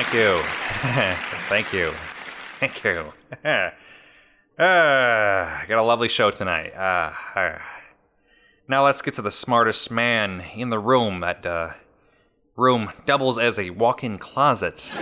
Thank you. Thank you. Thank you. uh, got a lovely show tonight. Uh, uh, now let's get to the smartest man in the room. That uh, room doubles as a walk-in closet.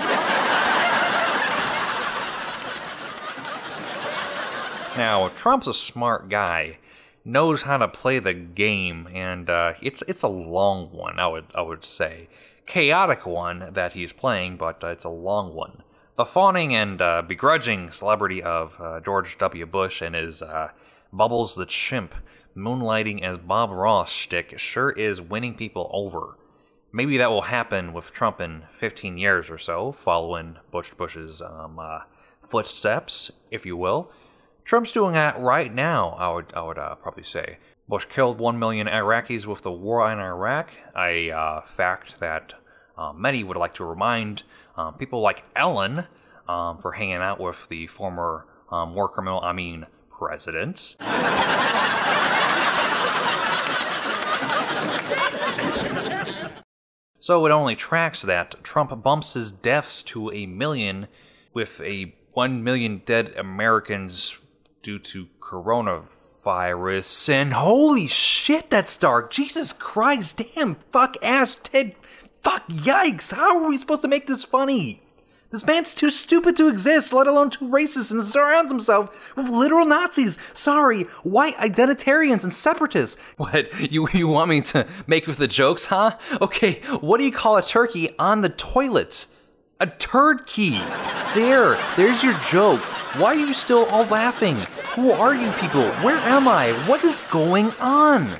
now Trump's a smart guy, knows how to play the game, and uh, it's it's a long one. I would I would say chaotic one that he's playing, but uh, it's a long one. The fawning and uh, begrudging celebrity of uh, George W. Bush and his uh, Bubbles the Chimp moonlighting as Bob Ross shtick sure is winning people over. Maybe that will happen with Trump in 15 years or so, following Bush Bush's um, uh, footsteps, if you will. Trump's doing that right now, I would, I would uh, probably say. Bush killed 1 million Iraqis with the war in Iraq, a uh, fact that uh, many would like to remind uh, people like Ellen um, for hanging out with the former um, war criminal, I mean, president. so it only tracks that Trump bumps his deaths to a million with a 1 million dead Americans due to coronavirus. Virus and holy shit, that's dark. Jesus Christ, damn, fuck ass, Ted. Fuck, yikes. How are we supposed to make this funny? This man's too stupid to exist, let alone too racist, and surrounds himself with literal Nazis. Sorry, white identitarians and separatists. What, you, you want me to make with the jokes, huh? Okay, what do you call a turkey on the toilet? A turd key. There, there's your joke. Why are you still all laughing? Who are you people? Where am I? What is going on?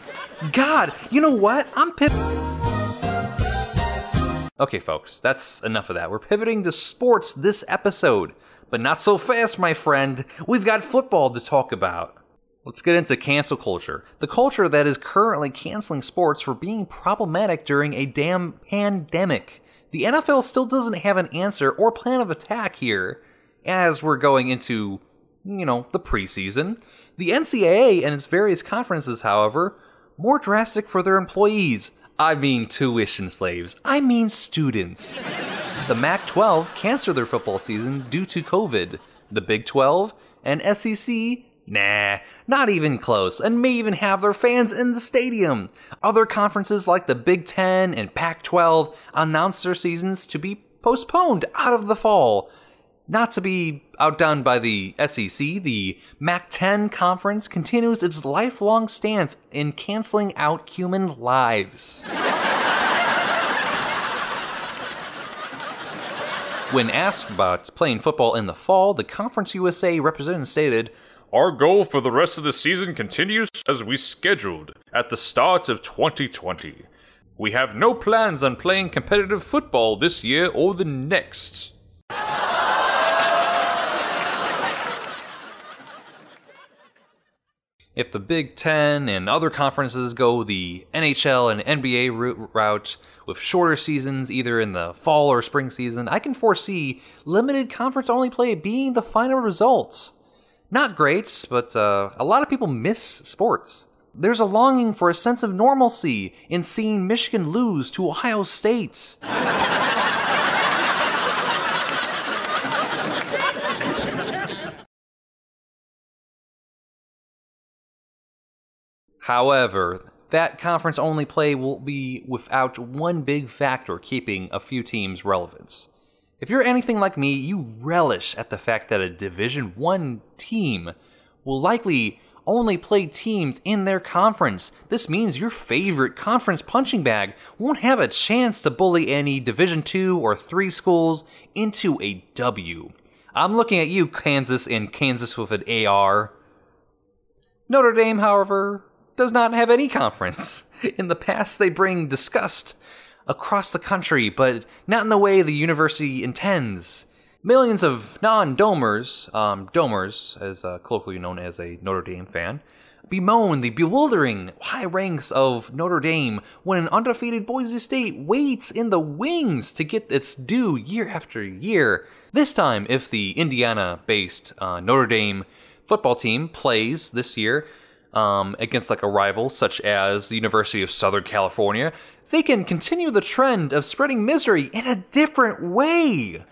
God, you know what? I'm pissed. Okay, folks, that's enough of that. We're pivoting to sports this episode, but not so fast, my friend. We've got football to talk about. Let's get into cancel culture. The culture that is currently canceling sports for being problematic during a damn pandemic. The NFL still doesn't have an answer or plan of attack here as we're going into, you know, the preseason. The NCAA and its various conferences, however, more drastic for their employees. I mean tuition slaves. I mean students. The Mac 12 canceled their football season due to COVID. The Big 12 and SEC, nah, not even close, and may even have their fans in the stadium. Other conferences like the Big 10 and Pac 12 announced their seasons to be postponed out of the fall. Not to be outdone by the SEC, the Mac 10 conference continues its lifelong stance in canceling out human lives. when asked about playing football in the fall, the Conference USA representative stated, Our goal for the rest of the season continues as we scheduled at the start of 2020. We have no plans on playing competitive football this year or the next. If the Big Ten and other conferences go the NHL and NBA route with shorter seasons, either in the fall or spring season, I can foresee limited conference only play being the final results. Not great, but uh, a lot of people miss sports. There's a longing for a sense of normalcy in seeing Michigan lose to Ohio State. However, that conference only play will be without one big factor keeping a few teams relevant. If you're anything like me, you relish at the fact that a Division 1 team will likely only play teams in their conference. This means your favorite conference punching bag won't have a chance to bully any Division 2 or 3 schools into a W. I'm looking at you, Kansas and Kansas with an AR. Notre Dame, however, does not have any conference. In the past, they bring disgust across the country, but not in the way the university intends. Millions of non-domers, um, domers, as uh, colloquially known as a Notre Dame fan, bemoan the bewildering high ranks of Notre Dame when an undefeated Boise State waits in the wings to get its due year after year. This time, if the Indiana-based uh, Notre Dame football team plays this year um, against like a rival such as the University of Southern California, they can continue the trend of spreading misery in a different way.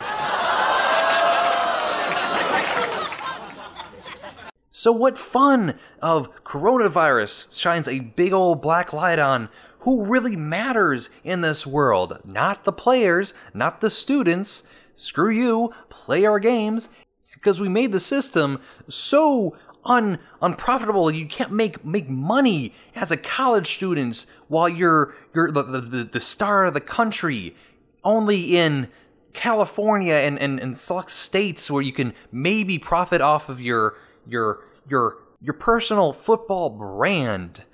So, what fun of coronavirus shines a big old black light on who really matters in this world? Not the players, not the students. Screw you, play our games. Because we made the system so un unprofitable. You can't make make money as a college student while you're you're the, the, the star of the country. Only in California and, and, and select states where you can maybe profit off of your your your your personal football brand.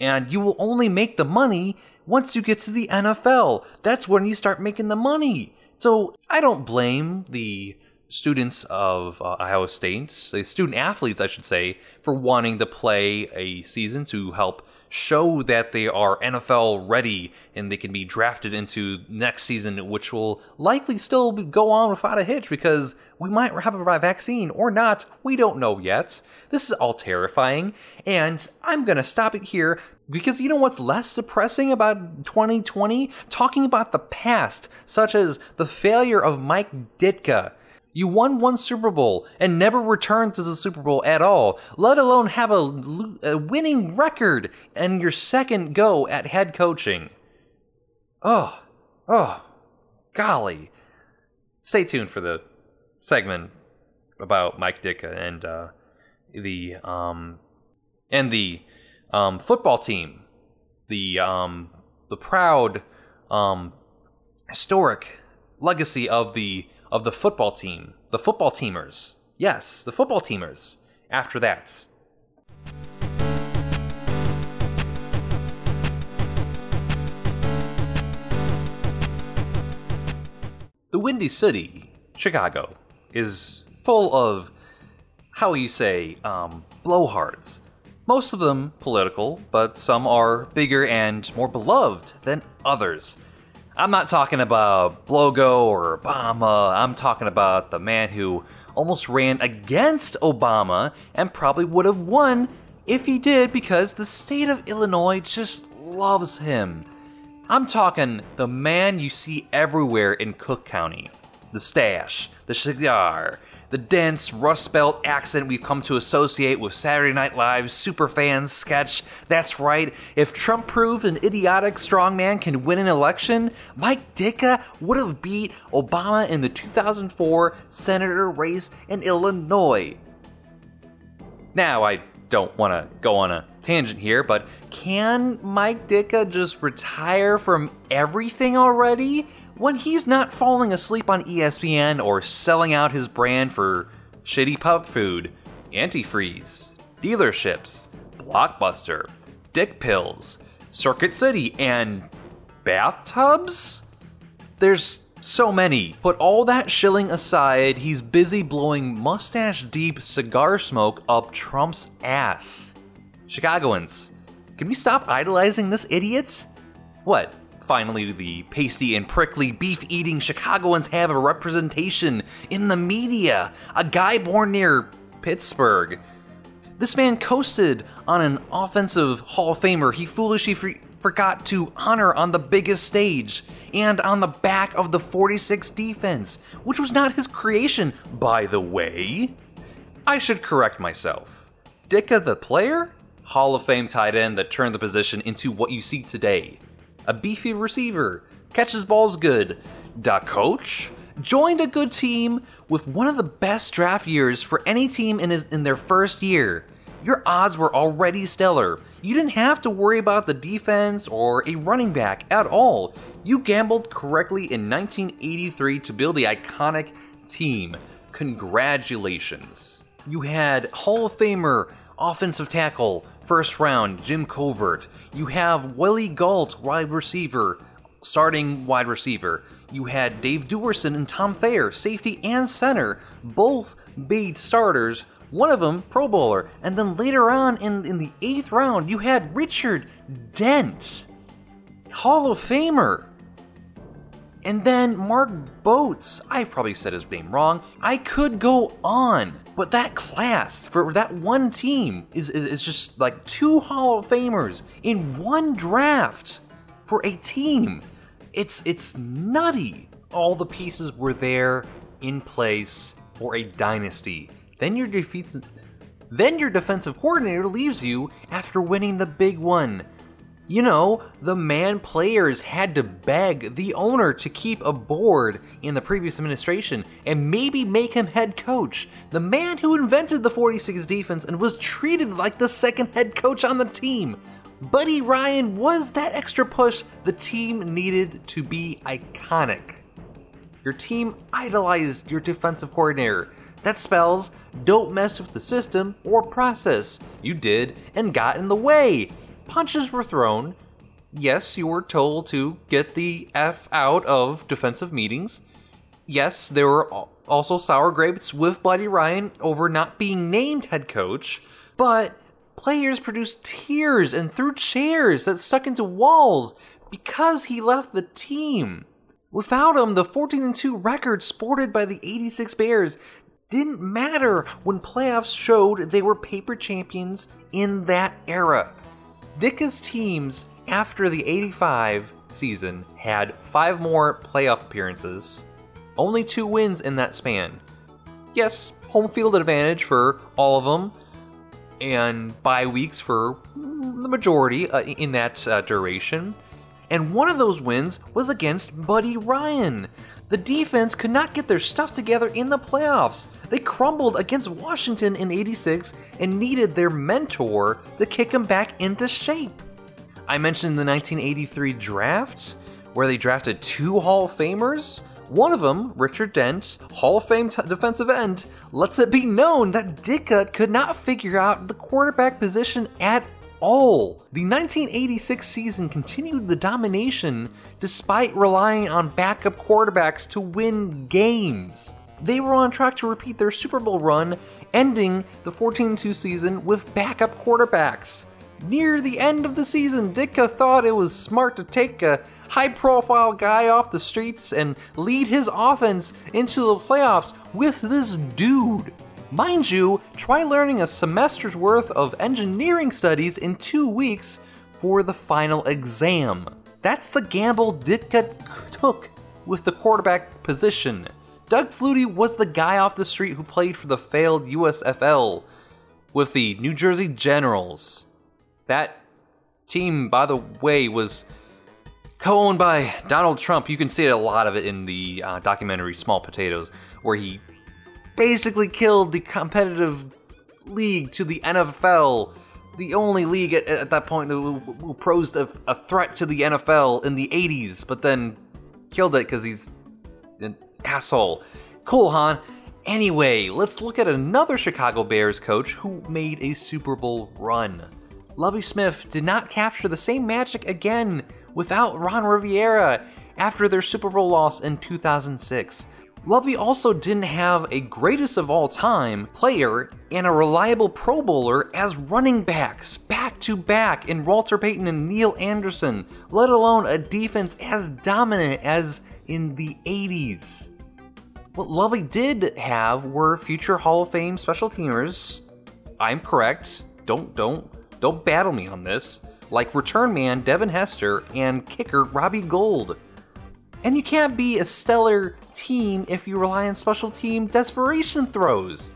And you will only make the money once you get to the NFL. That's when you start making the money. So I don't blame the students of uh, Ohio State, the student athletes, I should say, for wanting to play a season to help show that they are NFL ready and they can be drafted into next season, which will likely still go on without a hitch because we might have a vaccine or not. We don't know yet. This is all terrifying, and I'm gonna stop it here because you know what's less depressing about 2020? Talking about the past, such as the failure of Mike Ditka you won one Super Bowl and never returned to the Super Bowl at all, let alone have a, a winning record and your second go at head coaching. Oh, oh, golly. Stay tuned for the segment about Mike Ditka and uh, the um, and the um, football team, the um, the proud um, historic legacy of the of the football team, the football teamers. Yes, the football teamers. After that. The Windy City, Chicago, is full of, how you say, um, blowhards. Most of them political, but some are bigger and more beloved than others. I'm not talking about Blago or Obama. I'm talking about the man who almost ran against Obama and probably would have won if he did because the state of Illinois just loves him. I'm talking the man you see everywhere in Cook County. The stash, the cigar, the dense Rust Belt accent we've come to associate with Saturday Night Live's superfans sketch. That's right, if Trump proved an idiotic strongman can win an election, Mike Ditka would have beat Obama in the 2004 senator race in Illinois. Now, I don't want to go on a tangent here, but can Mike Ditka just retire from everything already? When he's not falling asleep on ESPN or selling out his brand for shitty pub food, antifreeze, dealerships, Blockbuster, dick pills, Circuit City, and bathtubs? There's so many. Put all that shilling aside, he's busy blowing mustache deep cigar smoke up Trump's ass. Chicagoans, can we stop idolizing this idiot? What? Finally, the pasty and prickly beef eating Chicagoans have a representation in the media. A guy born near Pittsburgh. This man coasted on an offensive Hall of Famer he foolishly for- forgot to honor on the biggest stage and on the back of the 46 defense, which was not his creation, by the way. I should correct myself. Ditka the player? Hall of Fame tight end that turned the position into what you see today a beefy receiver, catches balls good. Da coach joined a good team with one of the best draft years for any team in, his, in their first year. your odds were already stellar. You didn't have to worry about the defense or a running back at all. You gambled correctly in 1983 to build the iconic team. Congratulations. You had Hall of Famer offensive tackle, first round, Jim Covert. You have Willie Gault, wide receiver, starting wide receiver. You had Dave Duerson and Tom Thayer, safety and center, both made starters one of them Pro Bowler. And then later on in, in the eighth round, you had Richard Dent, Hall of Famer. And then Mark Bortz, I probably said his name wrong. I could go on, but that class for that one team is, is, is just like two Hall of Famers in one draft for a team. It's it's nutty. All the pieces were there in place for a dynasty. Then your defeats then your defensive coordinator leaves you after winning the big one. You know, the man players had to beg the owner to keep a board in the previous administration and maybe make him head coach. The man who invented the 46 defense and was treated like the second head coach on the team. Buddy Ryan was that extra push the team needed to be iconic. Your team idolized your defensive coordinator. That spells don't mess with the system or process. You did and got in the way. Punches were thrown. Yes, you were told to get the F out of defensive meetings. Yes, there were also sour grapes with Buddy Ryan over not being named head coach, but players produced tears and threw chairs that stuck into walls because he left the team. Without him, the 14 2 record sported by the 86 Bears didn't matter when playoffs showed they were paper champions in that era. Ditka's teams after the 85 season had five more playoff appearances, only two wins in that span. Yes, home field advantage for all of them, and bye weeks for the majority uh, in that uh, duration. And one of those wins was against Buddy Ryan, the defense could not get their stuff together in the playoffs. They crumbled against Washington in 86 and needed their mentor to kick them back into shape. I mentioned the 1983 draft, where they drafted two Hall of Famers. One of them, Richard Dent, Hall of Fame t- defensive end, lets it be known that Ditka could not figure out the quarterback position at all. The 1986 season continued the domination despite relying on backup quarterbacks to win games. They were on track to repeat their Super Bowl run, ending the 14 2 season with backup quarterbacks. Near the end of the season, Ditka thought it was smart to take a high profile guy off the streets and lead his offense into the playoffs with this dude. Mind you, try learning a semester's worth of engineering studies in two weeks for the final exam. That's the gamble Ditka took with the quarterback position. Doug Flutie was the guy off the street who played for the failed USFL with the New Jersey Generals. That team, by the way, was co owned by Donald Trump. You can see a lot of it in the uh, documentary Small Potatoes, where he basically killed the competitive league to the NFL, the only league at, at that point who, posed a, a, threat to the NFL in the 80s, but then killed it because he's an asshole. Cool, Han. Anyway, let's look at another Chicago Bears coach who made a Super Bowl run. Lovie Smith did not capture the same magic again without Ron Rivera after their Super Bowl loss in 2006. Lovie also didn't have a greatest of all time player and a reliable Pro Bowler as running backs back to back in Walter Payton and Neal Anderson, let alone a defense as dominant as in the 80s. What Lovie did have were future Hall of Fame special teamers. I'm correct. Don't don't don't battle me on this. Like return man Devin Hester and kicker Robbie Gould. And you can't be a stellar team if you rely on special team desperation throws.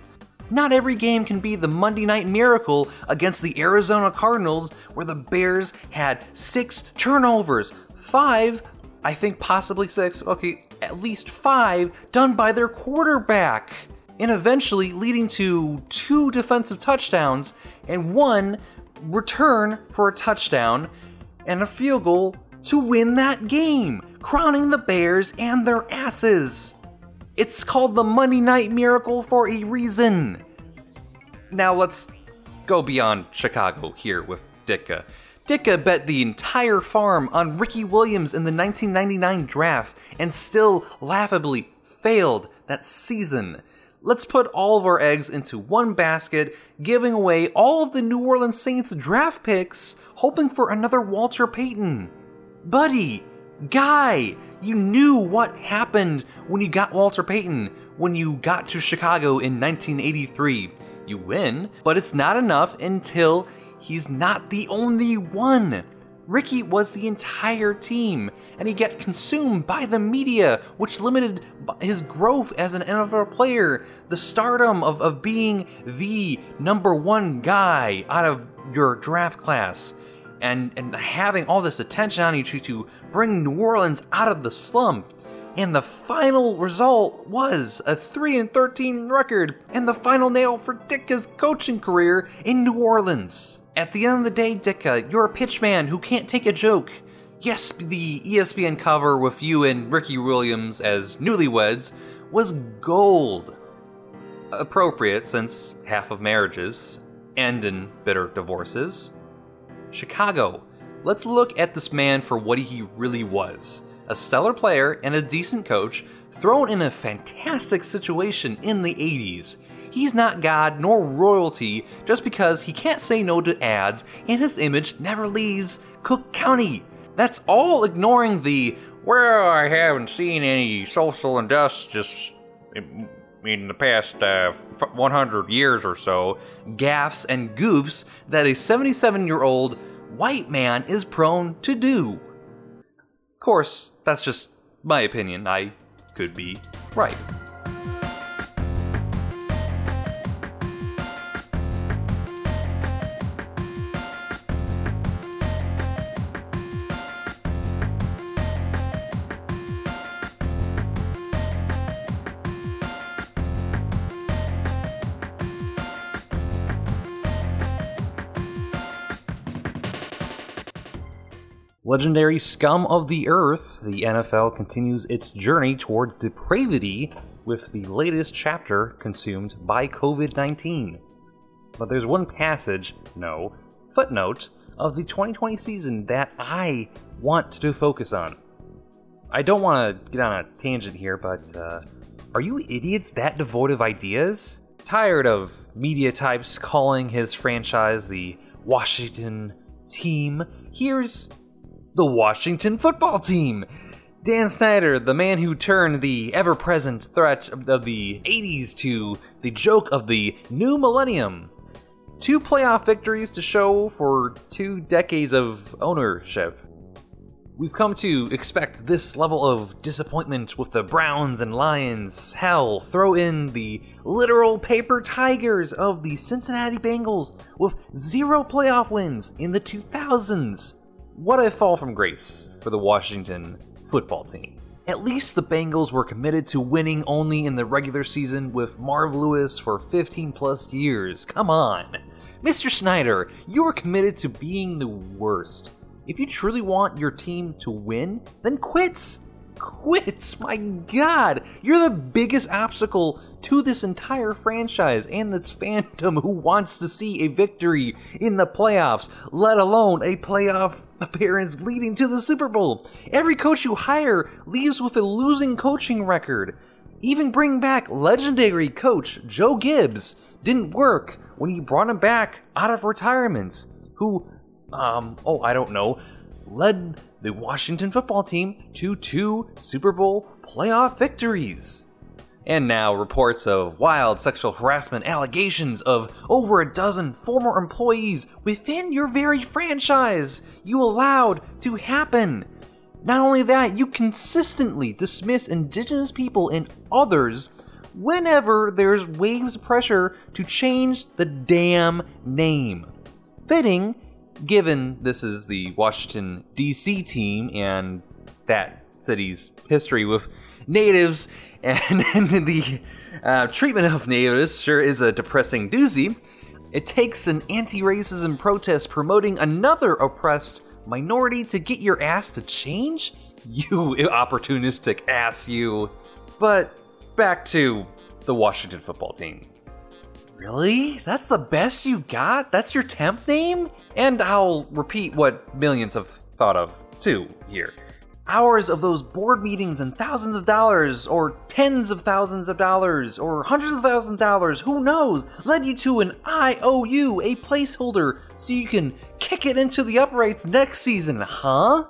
Not every game can be the Monday Night Miracle against the Arizona Cardinals, where the Bears had six turnovers, five, I think possibly six, okay, at least five, done by their quarterback, and eventually leading to two defensive touchdowns and one return for a touchdown and a field goal to win that game, crowning the Bears and their asses. It's called the Monday Night Miracle for a reason. Now let's go beyond Chicago here with Ditka. Ditka bet the entire farm on Ricky Williams in the 1999 draft and still laughably failed that season. Let's put all of our eggs into one basket, giving away all of the New Orleans Saints draft picks, hoping for another Walter Payton. Buddy, guy, you knew what happened when you got Walter Payton, when you got to Chicago in 1983. You win, but it's not enough until he's not the only one. Ricky was the entire team, and he got consumed by the media, which limited his growth as an NFL player. The stardom of, of being the number one guy out of your draft class, and, and having all this attention on you to, to bring New Orleans out of the slump. And the final result was a 3 and 13 record and the final nail for Ditka's coaching career in New Orleans. At the end of the day, Ditka, you're a pitchman who can't take a joke. Yes, the ESPN cover with you and Ricky Williams as newlyweds was gold. Appropriate since half of marriages end in bitter divorces. Chicago, let's look at this man for what he really was a stellar player and a decent coach thrown in a fantastic situation in the 80s. He's not God nor royalty just because he can't say no to ads and his image never leaves Cook County. That's all ignoring the, well, I haven't seen any social injustice in the past uh, 100 years or so, gaffes and goofs that a 77 year old white man is prone to do. Of course, that's just my opinion. I could be right. Legendary scum of the earth, the NFL continues its journey toward depravity with the latest chapter consumed by COVID 19. But there's one passage, no, footnote, of the 2020 season that I want to focus on. I don't want to get on a tangent here, but uh, are you idiots that devoid of ideas? Tired of media types calling his franchise the Washington team? Here's the Washington football team. Dan Snyder, the man who turned the ever present threat of the 80s to the joke of the new millennium. Two playoff victories to show for two decades of ownership. We've come to expect this level of disappointment with the Browns and Lions. Hell, throw in the literal paper tigers of the Cincinnati Bengals with zero playoff wins in the 2000s. What a fall from grace for the Washington football team. At least the Bengals were committed to winning only in the regular season with Marv Lewis for 15 plus years. Come on. Mr. Snyder, you were committed to being the worst. If you truly want your team to win, then quit quits. My God, you're the biggest obstacle to this entire franchise and its fandom who wants to see a victory in the playoffs, let alone a playoff appearance leading to the Super Bowl. Every coach you hire leaves with a losing coaching record. Even bring back legendary coach Joe Gibbs didn't work when he brought him back out of retirement. Who, um, oh, I don't know, led the Washington football team to two Super Bowl playoff victories. And now, reports of wild sexual harassment allegations of over a dozen former employees within your very franchise you allowed to happen. Not only that, you consistently dismiss indigenous people and others whenever there's waves of pressure to change the damn name. Fitting given this is the Washington, D.C. team and that city's history with natives and, and the uh, treatment of natives sure is a depressing doozy. It takes an anti racism protest promoting another oppressed minority to get your ass to change? You opportunistic ass, you. But back to the Washington football team. Really? That's the best you got? That's your temp name? And I'll repeat what millions have thought of too here. Hours of those board meetings and thousands of dollars, or tens of thousands of dollars, or hundreds of thousands of dollars, who knows, led you to an IOU, a placeholder, so you can kick it into the uprights next season, huh?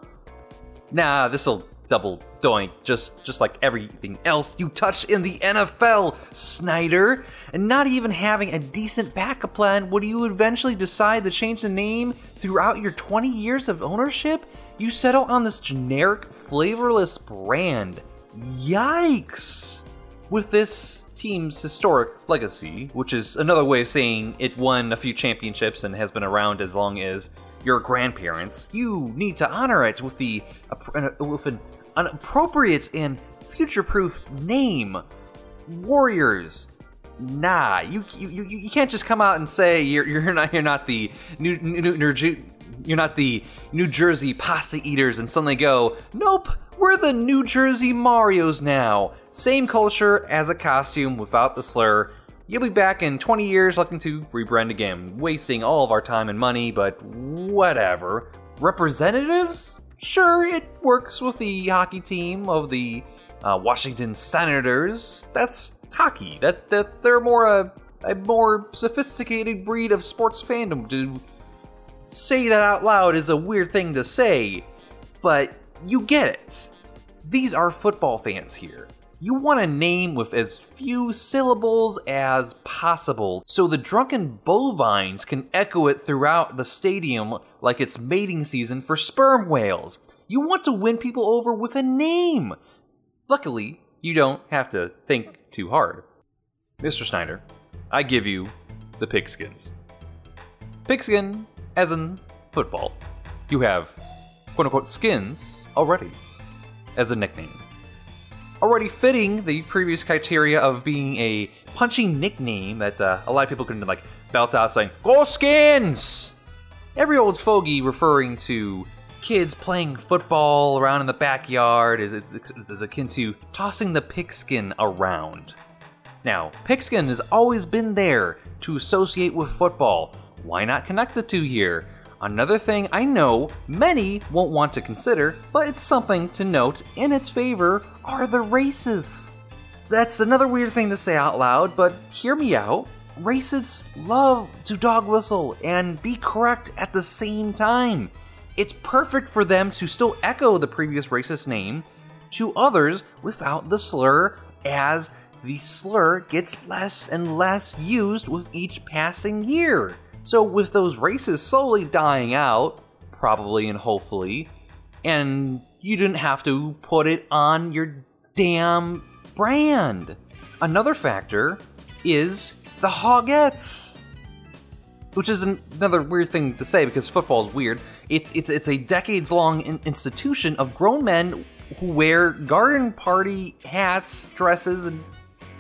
Nah, this'll double doink, just just like everything else you touch in the NFL, Snyder. And not even having a decent backup plan, would you eventually decide to change the name throughout your 20 years of ownership? You settle on this generic, flavorless brand. Yikes! With this team's historic legacy, which is another way of saying it won a few championships and has been around as long as your grandparents, you need to honor it with the with an an appropriate and future-proof name. Warriors. Nah, you you, you, you can't just come out and say you're, you're not you're not the New, New, New, you're not the New Jersey pasta eaters and suddenly go, nope, we're the New Jersey Marios now. Same culture as a costume without the slur. You'll be back in 20 years looking to rebrand again, wasting all of our time and money, but whatever. Representatives? Sure, it works with the hockey team of the uh, Washington Senators. That's hockey. That that they're more a, a more sophisticated breed of sports fandom. To say that out loud is a weird thing to say, but you get it. These are football fans here. You want a name with as few syllables as possible, so the drunken bovines can echo it throughout the stadium like it's mating season for sperm whales. You want to win people over with a name. Luckily, you don't have to think too hard. Mr. Snyder, I give you the pigskins. Pigskin, as in football. You have quote unquote skins already as a nickname already fitting the previous criteria of being a punching nickname that uh, a lot of people can like belt out saying "Go Skins!" Every old fogey referring to kids playing football around in the backyard is, is, is akin to tossing the pigskin around. Now, pigskin has always been there to associate with football. Why not connect the two here? Another thing I know many won't want to consider, but it's something to note in its favor, are the races. That's another weird thing to say out loud, but hear me out. Racists love to dog whistle and be correct at the same time. It's perfect for them to still echo the previous racist name to others without the slur, as the slur gets less and less used with each passing year. So, with those races slowly dying out, probably and hopefully, and you didn't have to put it on your damn brand. Another factor is the Hogettes, which is another weird thing to say because football is weird. It's it's it's a decades long institution of grown men who wear garden party hats, dresses, and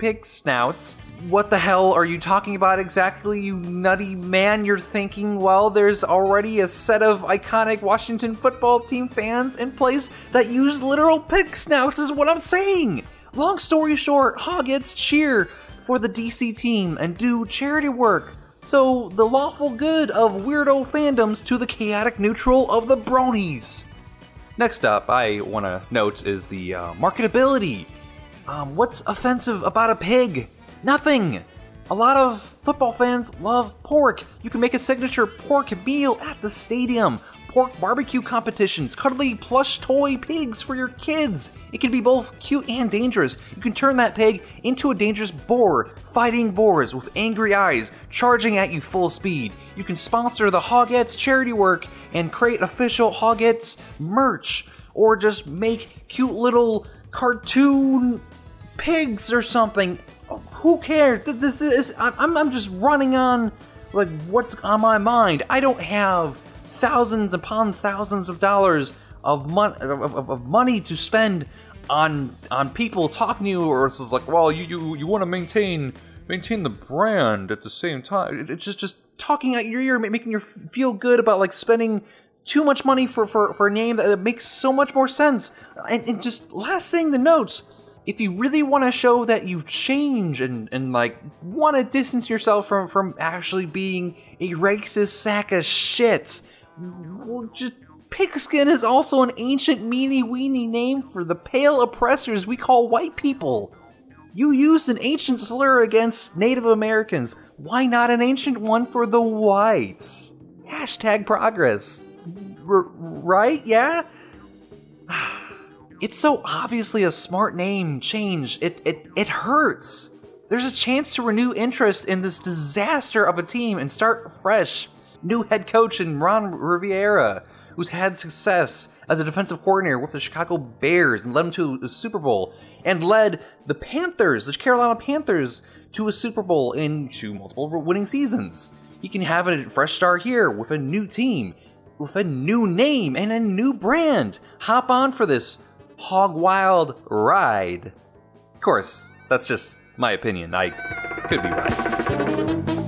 pig snouts what the hell are you talking about exactly, you nutty man? You're thinking, well, there's already a set of iconic Washington football team fans in place that use literal pig snouts, is what I'm saying. Long story short, Hogettes cheer for the DC team and do charity work. So, the lawful good of weirdo fandoms to the chaotic neutral of the bronies. Next up, I want to note is the uh, marketability. Um, what's offensive about a pig? Nothing! A lot of football fans love pork. You can make a signature pork meal at the stadium. Pork barbecue competitions, cuddly plush toy pigs for your kids. It can be both cute and dangerous. You can turn that pig into a dangerous boar, fighting boars with angry eyes, charging at you full speed. You can sponsor the Hogettes charity work and create official Hogettes merch, or just make cute little cartoon pigs or something who cares? This is I'm I'm just running on like what's on my mind. I don't have thousands upon thousands of dollars of money of, of, money to spend on on people talking to you, or it's like, well, you you you want to maintain maintain the brand at the same time. It's just just talking out your ear, making you feel good about like spending too much money for, for, for a name that makes so much more sense. And, and just last thing, the notes. If you really want to show that you've changed and, and like want to distance yourself from, from actually being a racist sack of shit, well, just pigskin is also an ancient meanie weenie name for the pale oppressors we call white people. You used an ancient slur against Native Americans. Why not an ancient one for the whites? Hashtag progress. R- right? Yeah? It's so obviously a smart name change. It, it, it hurts. There's a chance to renew interest in this disaster of a team and start fresh. New head coach in Ron Rivera, who's had success as a defensive coordinator with the Chicago Bears and led them to a Super Bowl, and led the Panthers, the Carolina Panthers, to a Super Bowl in two multiple winning seasons. He can have a fresh start here with a new team, with a new name and a new brand. Hop on for this hog wild ride. Of course, that's just my opinion. I could be right.